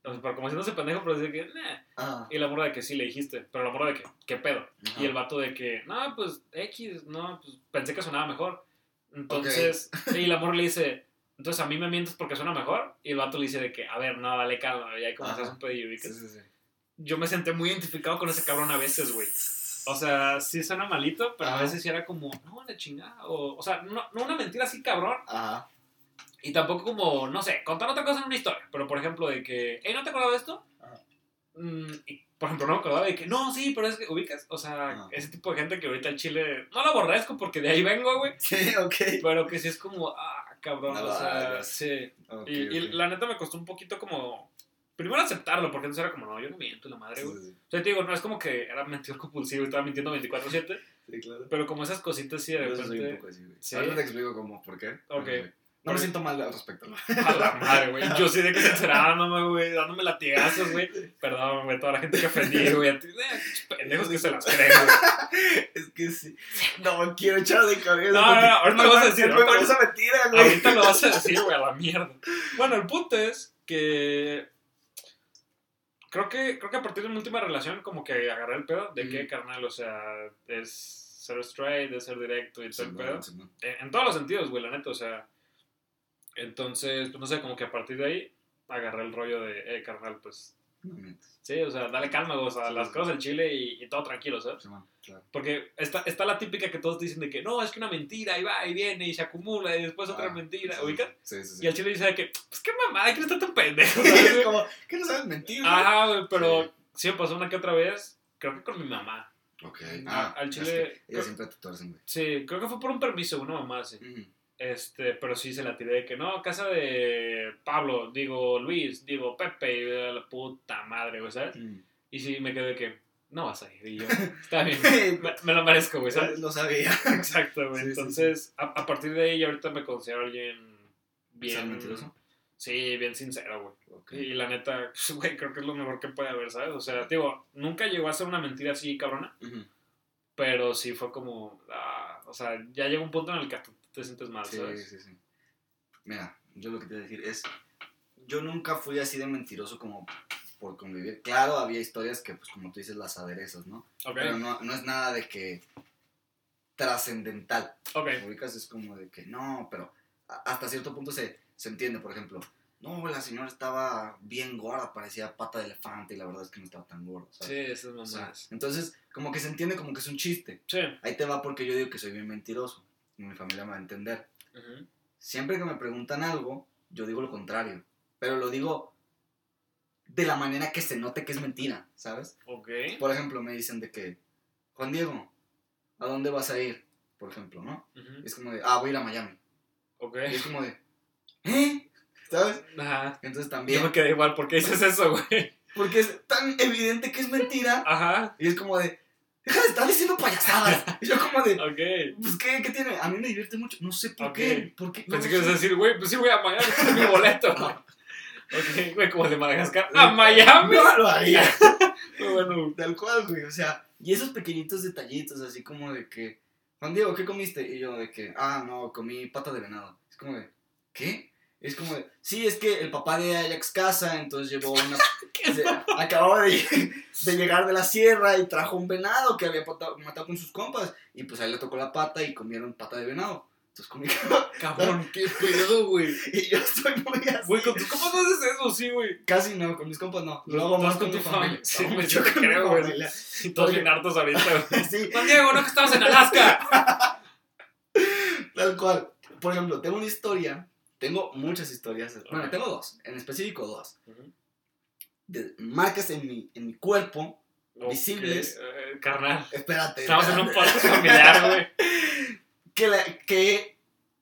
O sea, pero como haciéndose pendejo, pero dice que, nah. Ah, Y la morra de que sí le dijiste, pero la morra de que, ¿qué pedo? ajá. Y el vato de que, no, pues X, no, pues pensé que sonaba mejor. Entonces, y la morra le dice, entonces a mí me mientes porque suena mejor. Y el vato le dice de que, a ver, no, dale calma, y ahí hace un pedillo. y que- Sí, sí, sí. Yo me senté muy identificado con ese cabrón a veces, güey. O sea, sí suena malito, pero a Ajá. veces sí era como, no, la chingada. O, o sea, no, no una mentira así cabrón. Ajá. Y tampoco como, no sé, contar otra cosa en una historia. Pero por ejemplo, de que, hey, ¿no te acordabas de esto? Ajá. Mm, y, por ejemplo, no me acordaba de que, no, sí, pero es que ubicas. O sea, Ajá. ese tipo de gente que ahorita en Chile, no lo aborrezco porque de ahí vengo, güey. Sí, ok. Pero que sí es como, ah, cabrón, No o sea, hagas. sí. Ok, y, y ok. la neta me costó un poquito como, primero aceptarlo, porque entonces era como, no, yo no miento, la madre, güey. sí, sí. O sea, te digo, no es como que era mentidor compulsivo y estaba mintiendo 24-7, Sí, claro. pero como esas cositas sí de Yo soy un repente. poco así, güey. Sí. Ahorita te explico cómo, por qué. Ok. No me siento mal al respecto. ¿no? A la madre, güey. Yo sí de que sincerándome, güey, dándome latigazos, güey. Perdón, güey, toda la gente que ofendí, güey. eh, pendejos que se las creen, güey. Es que sí. No quiero echar de cabeza. No, no, no, ahorita lo vas a decir, Me ahorita lo- parece mentira, güey. Ahorita lo vas a decir, güey, a la mierda. Bueno, el punto es que. Creo que, creo que a partir de mi última relación, como que agarré el pedo de que, Ujú. carnal, o sea, es ser straight, de ser directo y todo el pedo. sí. En, en todos los sentidos, güey, la neta, o sea. Entonces, pues no sé, como que a partir de ahí agarré el rollo de, eh, carnal, pues. No. Sí, o sea, dale calma, o sea, Sí, las sí. cosas en Chile y, y todo tranquilo, ¿sabes? Sí, claro. Porque está, está la típica que todos dicen de que no, es que una mentira y va y viene y se acumula y después otra Ah, mentira, sí, ¿ubicas? Sí, sí, sí. Y el chile dice de que, pues qué mamada, que no está tan pendejo, ¿sabes, es como, ¿qué no sabes mentir? Ajá, güey, pero Sí. sí. me pasó una que otra vez, creo que con mi mamá. Ok. Ah, al es chile- que Ellas siempre te güey. Sí, creo que fue por un permiso, una mamá. Ujú. Este, pero sí se la tiré de que no, casa de Pablo, digo Luis, digo Pepe, y de la puta madre, güey, ¿sabes? Ujú. Y sí me quedé de que no vas a ir. Y yo, está bien, me, me lo merezco, güey, ¿sabes? Lo sabía. Exacto, güey. Sí, sí, Entonces, A, a partir de ahí, ahorita me considero alguien bien. ¿Ser mentiroso? Sí, bien sincero, güey. Ok. Y la neta, pues, güey, creo que es lo mejor que puede haber, ¿sabes? O sea, digo, nunca llegó a ser una mentira así, cabrona, pero sí fue como, ah, o sea, ya llega un punto en el que te sientes mal, Sí, ¿sabes? sí, sí. Mira, yo lo que te voy a decir es, yo nunca fui así de mentiroso como por convivir. Claro, había historias que, pues como tú dices, las aderezas, ¿no? Ok, Pero no, no es nada de que trascendental. ok. ubicas es como de que no, pero hasta cierto punto se, se entiende, por ejemplo, no, la señora estaba bien gorda, parecía pata de elefante y la verdad es que no estaba tan gorda, Sí, ¿sabes? esas O sea, entonces, como que se entiende como que es un chiste. Sí. Ahí te va porque yo digo que soy bien mentiroso mi familia me va a entender. Ujú. Siempre que me preguntan algo, yo digo lo contrario, pero lo digo de la manera que se note que es mentira, ¿sabes? Ok. Por ejemplo, me dicen de que, Juan Diego, ¿a dónde vas a ir? Por ejemplo, ¿no? Ujú. Es como de, ah, voy a ir a Miami. Ok. Y es como de, ¿eh? ¿Sabes? Ajá. Entonces Yo también, me quedé igual, ¿por qué dices eso, güey? porque es tan evidente que es mentira, Ajá. y es como de, deja de estar diciendo payasadas. Y yo como de, Ok. pues, ¿qué, qué tiene? A mí me divierte mucho, no sé por qué. ¿Por qué? No Pensé lo que ibas a decir, güey, pues sí voy a Miami, este es mi boleto. No. ok, güey, como de Madagascar. ¡A Miami! No lo haría. Bueno. Tal cual, güey. O sea, y esos pequeñitos detallitos, así como de que, Juan Diego, ¿qué comiste? Y yo de que, ah, no, comí pata de venado. Es como de, ¿qué? Es como de, sí, es que el papá de Ajax casa, entonces llevó una. se- acababa de, de llegar de la sierra y trajo un venado que había matado con sus compas. Y pues ahí le tocó la pata y comieron pata de venado. Entonces comí. Cabrón, qué pedo, güey. y yo soy muy así. Güey, con tus compas no haces eso, sí, güey. Casi no, con mis compas no. Lo hago más con con tu mi familia. familia. Sí, me- yo creo, güey. todos bien hartos ahorita, güey. Sí, Juan Diego, no que estabas en Alaska. Tal cual. Por ejemplo, tengo una historia. Tengo muchas historias. Bueno, tengo dos. En específico, dos. De marcas en mi, en mi cuerpo. Visibles. Eh, carnal. Espérate. Estamos en un podcast familiar, güey. Que, la- que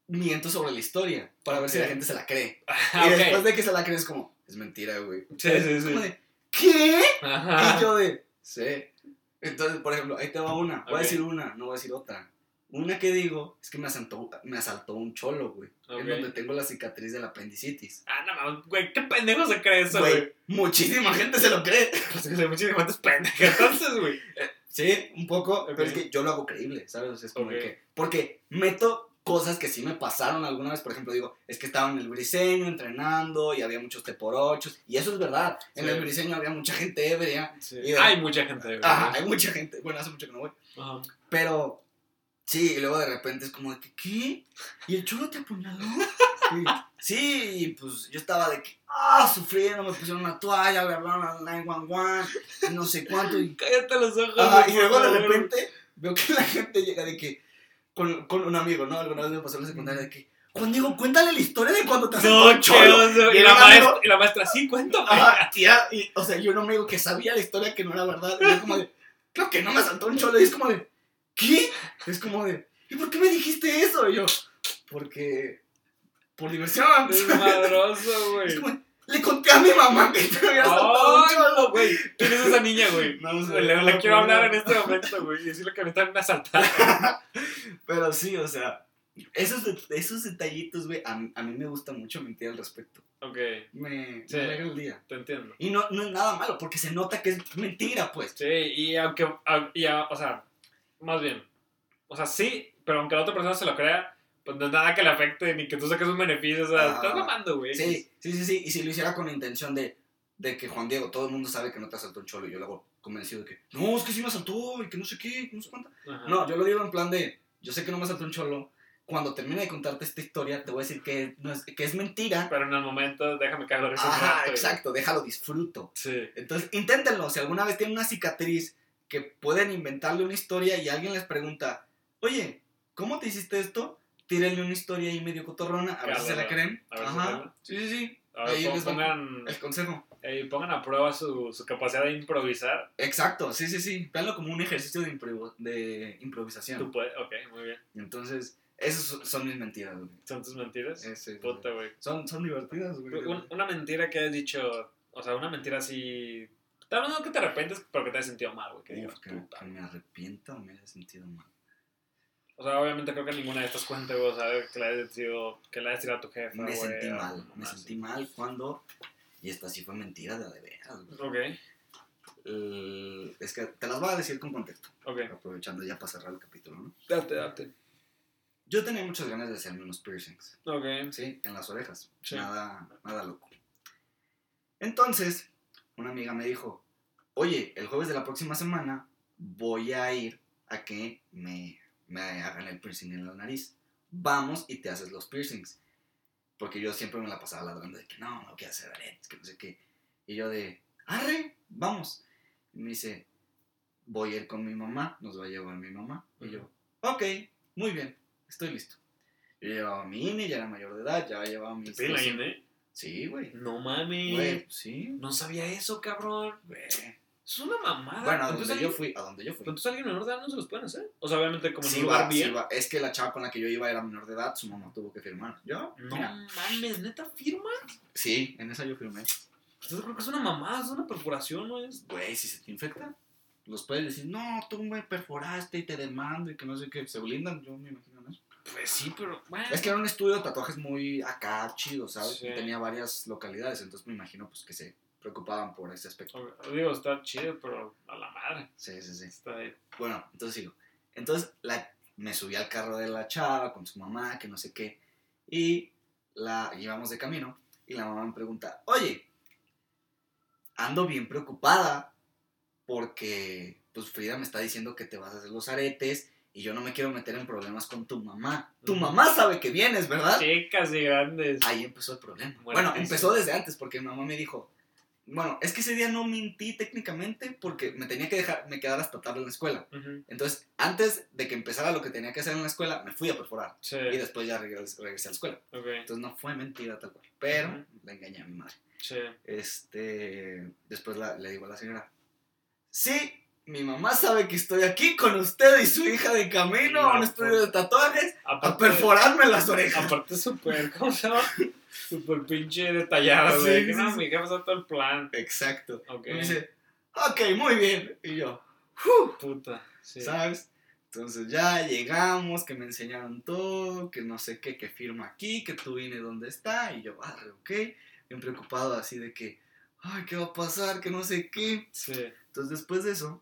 miento sobre la historia. Para ver si la gente se la cree. Ah, Y después de que se la cree es como, es mentira, güey. Sí, sí, Es como sí. de, ¿qué? Ajá. Y yo de, sí. Entonces, por ejemplo, ahí te va una. Voy a decir una, no voy a decir otra. Una que digo es que me asaltó, me asaltó un cholo, güey. En donde tengo la cicatriz del apendicitis. Ah, no mames, güey, qué pendejo se cree eso, Güey, güey. muchísima gente se lo cree. Pues muchísimas gente es pendeja. Entonces, güey. Sí, un poco, pero es que yo lo hago creíble, ¿sabes? Es como que. Porque meto cosas que sí me pasaron alguna vez. Por ejemplo, digo, es que estaba en el briseño entrenando y había muchos te por ochos. Y eso es verdad. En Sí. el briseño había mucha gente ebria. Sí. Y de- Hay mucha gente, güey. Ajá, hay mucha gente. Bueno, hace mucho que no voy. Ajá. Pero, sí, y luego de repente es como de que, ¿qué? ¿Y el cholo te apuñaló? Sí, y pues yo estaba de que, ah, sufriendo, me pusieron una toalla, me hablaron al 911, y no sé cuánto. Y, Cállate los ojos. Y luego de repente veo que la gente llega de que, con, con un amigo, ¿no? Alguna vez me pasó en la secundaria de que, Juan Diego, cuéntale la historia de cuando te No, asaltó un qué cholo. Y la maestra, y la maestra, sí, cuéntame. Ajá, tía, y, o sea, yo era un amigo que sabía la historia que no era verdad. Y yo como de, creo que no me asaltó un cholo. Y es como de, ¿qué? Es como de, ¿y por qué me dijiste eso? Y yo, porque, por diversión. Es güey. como, de, le conté a mi mamá que te había asaltado un cholo. güey. ¿Quién es esa niña, güey? No sé, Le, no le me quiero hablar en este momento, güey. Y decirle que me están asaltando. Pero sí, o sea, esos, esos detallitos, güey, a, mí- a mí me gusta mucho mentir al respecto. Ok, Me, Sí. me alegra el día. te entiendo. Y no, no es nada malo, porque se nota que es mentira, pues. Sí, y aunque, au- y a- o sea, más bien, o sea, sí, pero aunque la otra persona se lo crea, pues no es nada que le afecte ni que tú saques un beneficio, o sea, Ah, estás mamando, güey. Sí, sí, sí, sí. Y si lo hiciera con la intención de, de que Juan Diego, todo el mundo sabe que no te asaltó un cholo, y yo lo hago convencido de que, no, es que sí me asaltó, y que no sé qué, no sé cuánto. Ajá. No, yo lo digo en plan de, yo sé que no me asaltó un cholo. Cuando termine de contarte esta historia, te voy a decir que, no es, que es mentira. Pero en el momento, déjame caer de risa un Ajá, rato, güey. exacto, déjalo disfruto. Sí. Entonces, inténtenlo. Si alguna vez tienen una cicatriz que pueden inventarle una historia y alguien les pregunta, oye, ¿cómo te hiciste esto? Tírenle una historia ahí medio cotorrona, a ver si se la creen. a ver si Ajá. Sí, sí, sí. A ver, Ahí les pongan, el consejo. eh, pongan a prueba su, su capacidad de improvisar. Exacto, sí, sí, sí. Véanlo como un ejercicio de, improvisación. Tú puedes, ok, muy bien. Entonces, esas son- mis mentiras, güey. ¿Son tus mentiras? Ese- Puta, güey. Son, son divertidas, güey. Un- una mentira que has dicho, o sea, una mentira así. Tal vez no que te arrepientes, pero que te has sentido mal, güey. Que digas, que, puta. que me arrepiento o me haya sentido mal. O sea, obviamente creo que ninguna de estas cuentas, güey, o sea, que le hayas tirado, que le hayas tirado a tu jefa, Me güey, sentí mal, me así. sentí mal cuando... Y esta sí fue mentira de de veras, güey. Ok, El- es que te las voy a decir con contexto, ok. aprovechando ya para cerrar el capítulo, ¿no? Date, date. Yo tenía muchas ganas de hacerme unos piercings, Ok, ¿sí? En las orejas, Sí. nada, nada loco. Entonces, una amiga me dijo, oye, el jueves de la próxima semana voy a ir a que me, me hagan el piercing en la nariz. Vamos y te haces los piercings. Porque yo siempre me la pasaba ladrando de que no, no quiero hacer aretes, que no sé qué. Y yo de, arre, vamos. Y me dice, voy a ir con mi mamá, nos va a llevar mi mamá. Y yo, ok, muy bien, estoy listo. Yo llevaba mi INE, ya era mayor de edad, ya llevaba mis... ¿Te la 12. INE? Sí, güey. No mames. Güey, sí. No sabía eso, cabrón. Güey. Es una mamada. Bueno, a Entonces, donde yo fui, a donde yo fui. Entonces alguien menor de edad no se los pueden hacer. O sea, obviamente como en Sí un lugar va, sí bien. va. Es que la chava con la que yo iba era menor de edad, su mamá tuvo que firmar. ¿Yo? No Mira, mames, neta firma. sí, en esa yo firmé. Pues yo creo que es una mamada, es una perforación, ¿no es? Güey, si se te infecta, los puedes decir, no, tú me perforaste y te demando y que no sé qué. Se blindan, yo me imagino eso. Pues sí, pero bueno. Es que era un estudio de tatuajes muy acá chido, ¿sabes? Sí. Y tenía varias localidades, entonces me imagino pues que se preocupaban por ese aspecto. Digo, está chido, pero a la madre. Sí, sí, sí. Está ahí. Bueno, entonces sigo. Entonces la, me subí al carro de la chava con su mamá, que no sé qué. Y la llevamos de camino. Y la mamá me pregunta, oye, ando bien preocupada porque pues Frida me está diciendo que te vas a hacer los aretes y yo no me quiero meter en problemas con tu mamá. Tu mamá sabe que vienes, ¿verdad? Chicas y grandes. Ahí empezó el problema. Bueno, empezó desde antes porque mi mamá me dijo, bueno, es que ese día no mentí técnicamente porque me tenía que dejar, me quedar hasta tarde en la escuela. Entonces, antes de que empezara lo que tenía que hacer en la escuela, me fui a perforar. Sí. Y después ya regresé, regresé a la escuela. Ok. Entonces no fue mentira tal cual. Pero le engañé a mi madre. Sí. Este, después la- le digo a la señora, sí, mi mamá sabe que estoy aquí con usted y su hija de camino a un estudio pues. de tatuajes a perforarme las orejas. aparte súper, ¿cómo se llama? Súper pinche detallada, Sí, güey. sí, no, sí. mi sabe todo el plan. Exacto. Ok. Y me dice, ok, muy bien. Y yo, "Uf", Puta. ¿sabes? Entonces ya llegamos, que me enseñaron todo, que no sé qué, que firma aquí, que tú vine dónde está, y yo, arre, ok, bien preocupado así de que, ay, ¿qué va a pasar? Que no sé qué. Sí. Entonces después de eso,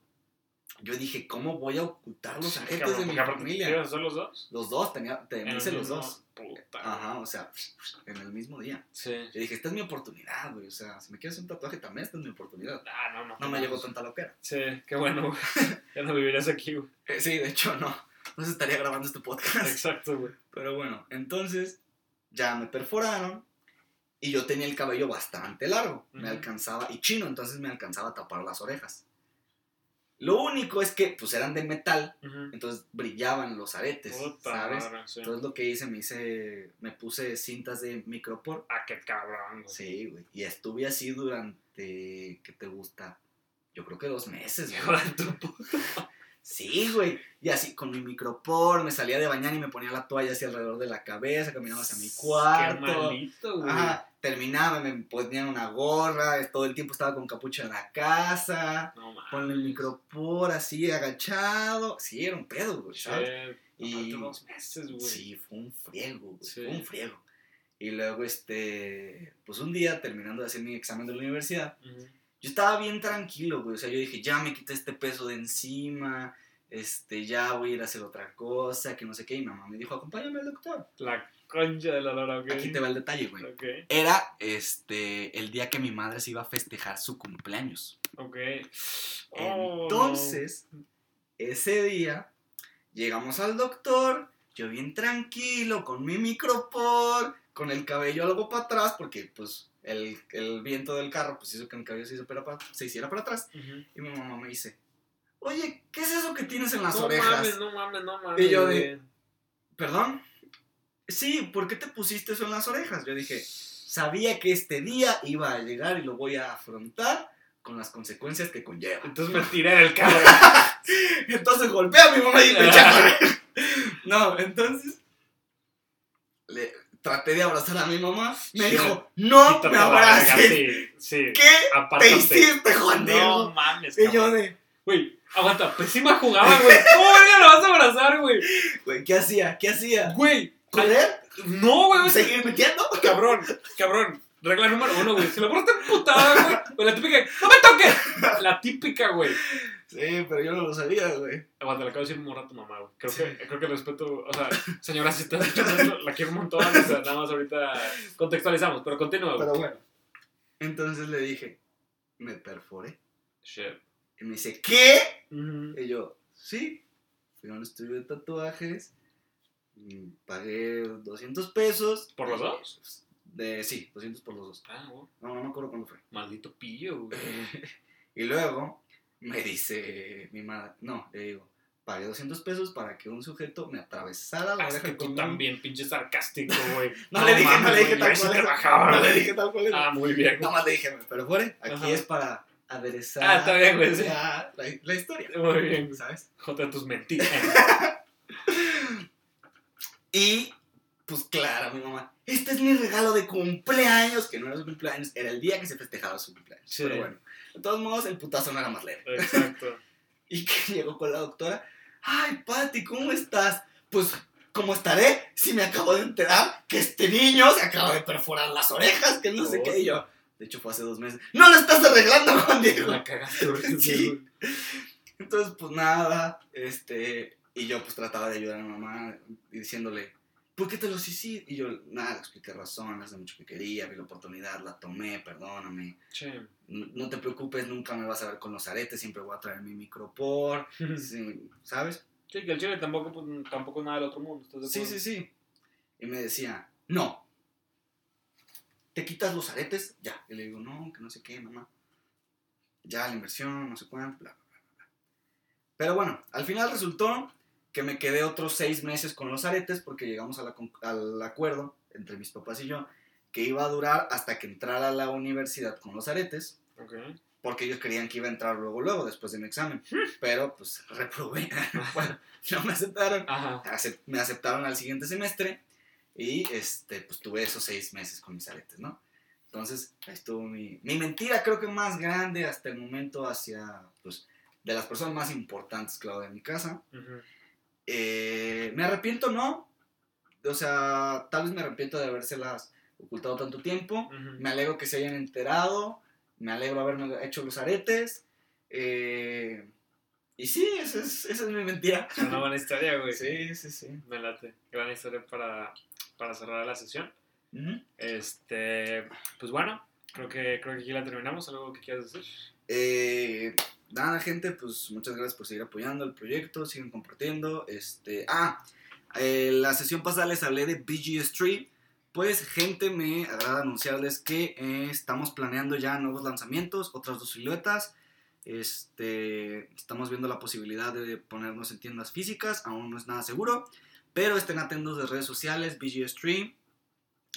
yo dije, ¿cómo voy a ocultar los cabrón, de mi familia? ¿quieres hacer los dos? Los dos, tenía, te hice los dos. Puta. Ajá, o sea, en el mismo día. Sí. Yo dije, esta es mi oportunidad, güey, o sea, si me quieres un tatuaje también, esta es mi oportunidad. Ah, no, no. No me llegó tanta loquera. Sí, qué bueno, güey. Ya no vivirías aquí, güey. Eh, sí, de hecho, no. No se estaría grabando este podcast. Exacto, güey. Pero bueno, entonces ya me perforaron y yo tenía el cabello bastante largo, me alcanzaba, y chino, entonces me alcanzaba a tapar las orejas. Lo único es que pues eran de metal, entonces brillaban los aretes, Puta ¿sabes? madre, sí. Entonces lo que hice, me hice, me puse cintas de micropor. Ah, qué cabrón, güey. Sí, güey. Y estuve así durante, ¿qué te gusta? Yo creo que dos meses, güey. Sí, güey. Y así con mi micropor, me salía de bañar y me ponía la toalla así alrededor de la cabeza, caminaba hacia mi Qué cuarto. malito, güey. Ajá, terminaba, me ponían una gorra, todo el tiempo estaba con capucha en la casa, No con el micropor así agachado. Sí, era un pedo, güey, ¿sabes? Che, Y- dos meses, güey. Sí, fue un friego, güey, Sí. fue un friego. Y luego, este, pues un día, terminando de hacer mi examen de la universidad, yo estaba bien tranquilo, güey. O sea, yo dije, ya me quité este peso de encima, este, ya voy a ir a hacer otra cosa, que no sé qué. Y mamá me dijo, acompáñame al doctor. La concha de la lora, ok. Aquí te va el detalle, güey. Ok, Era, este, el día que mi madre se iba a festejar su cumpleaños. ok. Oh, Entonces, ese día, llegamos al doctor, yo bien tranquilo, con mi micropor, con el cabello algo para atrás, porque, pues, el, el viento del carro, pues, hizo que mi cabello se, hizo para- se hiciera para atrás. no. Ujú. Y mi mamá me dice, oye, ¿qué es eso que tienes en las no orejas? mames, no mames, no mames. Y yo de- ¿Perdón? Sí, ¿por qué te pusiste eso en las orejas? Yo dije, sabía que este día iba a llegar y lo voy a afrontar con las consecuencias que conlleva. Entonces me tiré del carro. Entonces golpea a mi mamá y me echa a. No, entonces le traté de abrazar a mi mamá. Me Sí. dijo, no me abraces. Sí, sí. ¿Qué Apártate. te hiciste, Juan No Diego? mames, y yo cabrón. de, Güey, aguanta, pésima jugada, güey. ¿Cómo lo vas a abrazar, güey? güey, ¿qué hacía? ¿Qué hacía? Güey. ¿Correr? No, güey. ¿Seguir metiendo? Cabrón, cabrón. Regla número uno, güey. Si la porta emputada, güey. Güey, la típica. ¡No me toques! La típica, güey. Sí, pero yo no lo sabía, güey. Aguanta, le acabo de decir morra a tu mamá, güey. Creo que, creo que el respeto. O sea, señora, si estás escuchando la quiero un montón. O sea, nada más ahorita contextualizamos, pero continúa, güey. Pero bueno. Entonces le dije, me perforé. Shit. Y me dice, ¿qué? Y yo, sí. Fui a un estudio de tatuajes. Pagué 200 pesos. ¿Por los dos? De, sí, 200 por los dos. Ah. No, no me acuerdo cuándo fue. Maldito pillo, güey. y luego me dice mi madre, no, le digo, pagué 200 pesos para que un sujeto me atravesara la Ah, oreja que tú un- también, pinche sarcástico, güey. No, le dije, no le dije tal cual. No le dije tal cual. Ah, muy bien. Nada más le dije, pero fuere, aquí Ajá. es para aderezar Ah, está bien, güey, sí. la, la, historia, Muy bien. ¿sabes? Joder, tus mentiras. Y, pues claro, mi mamá, este es mi regalo de cumpleaños, que no era su cumpleaños, era el día que se festejaba su cumpleaños. Sí. Pero bueno, de todos modos, el putazo no era más leve. Exacto. Y que llegó con la doctora, ay, Pati, ¿cómo estás? Pues, ¿cómo estaré si me acabo de enterar que este niño se acaba de perforar las orejas, que no sé qué? Y yo, de hecho fue hace dos meses, no lo estás arreglando, Juan Diego. La cagaste Sí. Entonces, pues nada, este, y yo pues trataba de ayudar a mi mamá diciéndole, ¿por qué te los hiciste? Y yo, nada, le expliqué razones, hace mucho que quería, vi la oportunidad, la tomé, perdóname. Che. No, no te preocupes, nunca me vas a ver con los aretes, siempre voy a traer mi micropor, sí, ¿sabes? Sí, que el chile tampoco, pues, tampoco es nada del otro mundo. ¿estás de Sí, acuerdo? sí, sí. Y me decía, no, ¿te quitas los aretes? Ya. Y le digo, no, que no sé qué, mamá. Ya la inversión, no sé cuánto, bla, bla, bla. Pero bueno, al final resultó que me quedé otros seis meses con los aretes porque llegamos a la al acuerdo entre mis papás y yo que iba a durar hasta que entrara a la universidad con los aretes Ok. porque ellos querían que iba a entrar luego, luego, después de mi examen. Pero pues reprobé. bueno, no me aceptaron acep- me aceptaron al siguiente semestre y este, pues tuve esos seis meses con mis aretes, ¿no? Entonces, ahí estuvo mi, mi mentira, creo que más grande hasta el momento hacia, pues, de las personas más importantes, claro, de mi casa. Ujú. Eh, ¿Me arrepiento? No. O sea, tal vez me arrepiento de habérselas ocultado tanto tiempo. Me alegro que se hayan enterado. Me alegro haberme hecho los aretes. Eh, y sí, esa es, esa es mi mentira. Es una buena historia, güey. Sí, sí, sí. Me late. Gran historia para, para cerrar la sesión. Este, pues bueno, creo que, creo que aquí la terminamos. ¿Algo que quieras decir? Eh, nada, gente, pues muchas gracias por seguir apoyando el proyecto, siguen compartiendo. Este, ah, eh, la sesión pasada les hablé de BG Street. Pues gente, me agrada anunciarles que eh, estamos planeando ya nuevos lanzamientos, otras dos siluetas. Este, estamos viendo la posibilidad de ponernos en tiendas físicas, aún no es nada seguro, pero estén atentos de redes sociales, BG Stream.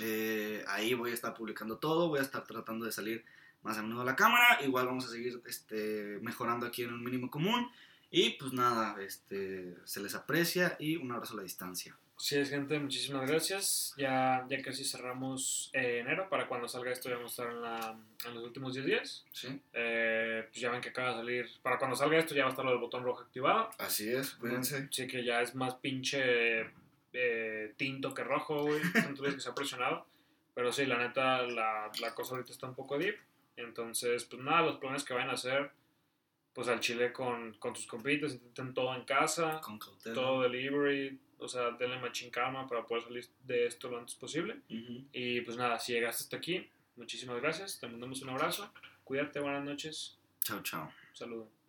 eh, ahí voy a estar publicando todo, voy a estar tratando de salir más a menudo la cámara. Igual vamos a seguir este, mejorando aquí en un mínimo común. Y pues nada, este, se les aprecia y un abrazo a la distancia. Sí, es gente, muchísimas gracias. Ya, ya casi cerramos eh, enero. Para cuando salga esto ya vamos a estar en, la, en los últimos 10 días. ¿Sí? Eh, pues ya ven que acaba de salir. Para cuando salga esto ya va a estar el botón rojo activado. Así es, cuídense. Sí, que ya es más pinche eh, tinto que rojo, güey. Entonces que se ha presionado. Pero sí, la neta, la, la cosa ahorita está un poco deep. Entonces, pues nada, los planes que vayan a hacer, pues al chile con, con tus compitas, intenten todo en casa, Con cautela. todo delivery, o sea, denle machín calma para poder salir de esto lo antes posible. Y pues nada, si llegaste hasta aquí, muchísimas gracias, te mandamos un abrazo, cuídate, buenas noches, Chao, chao. un saludo.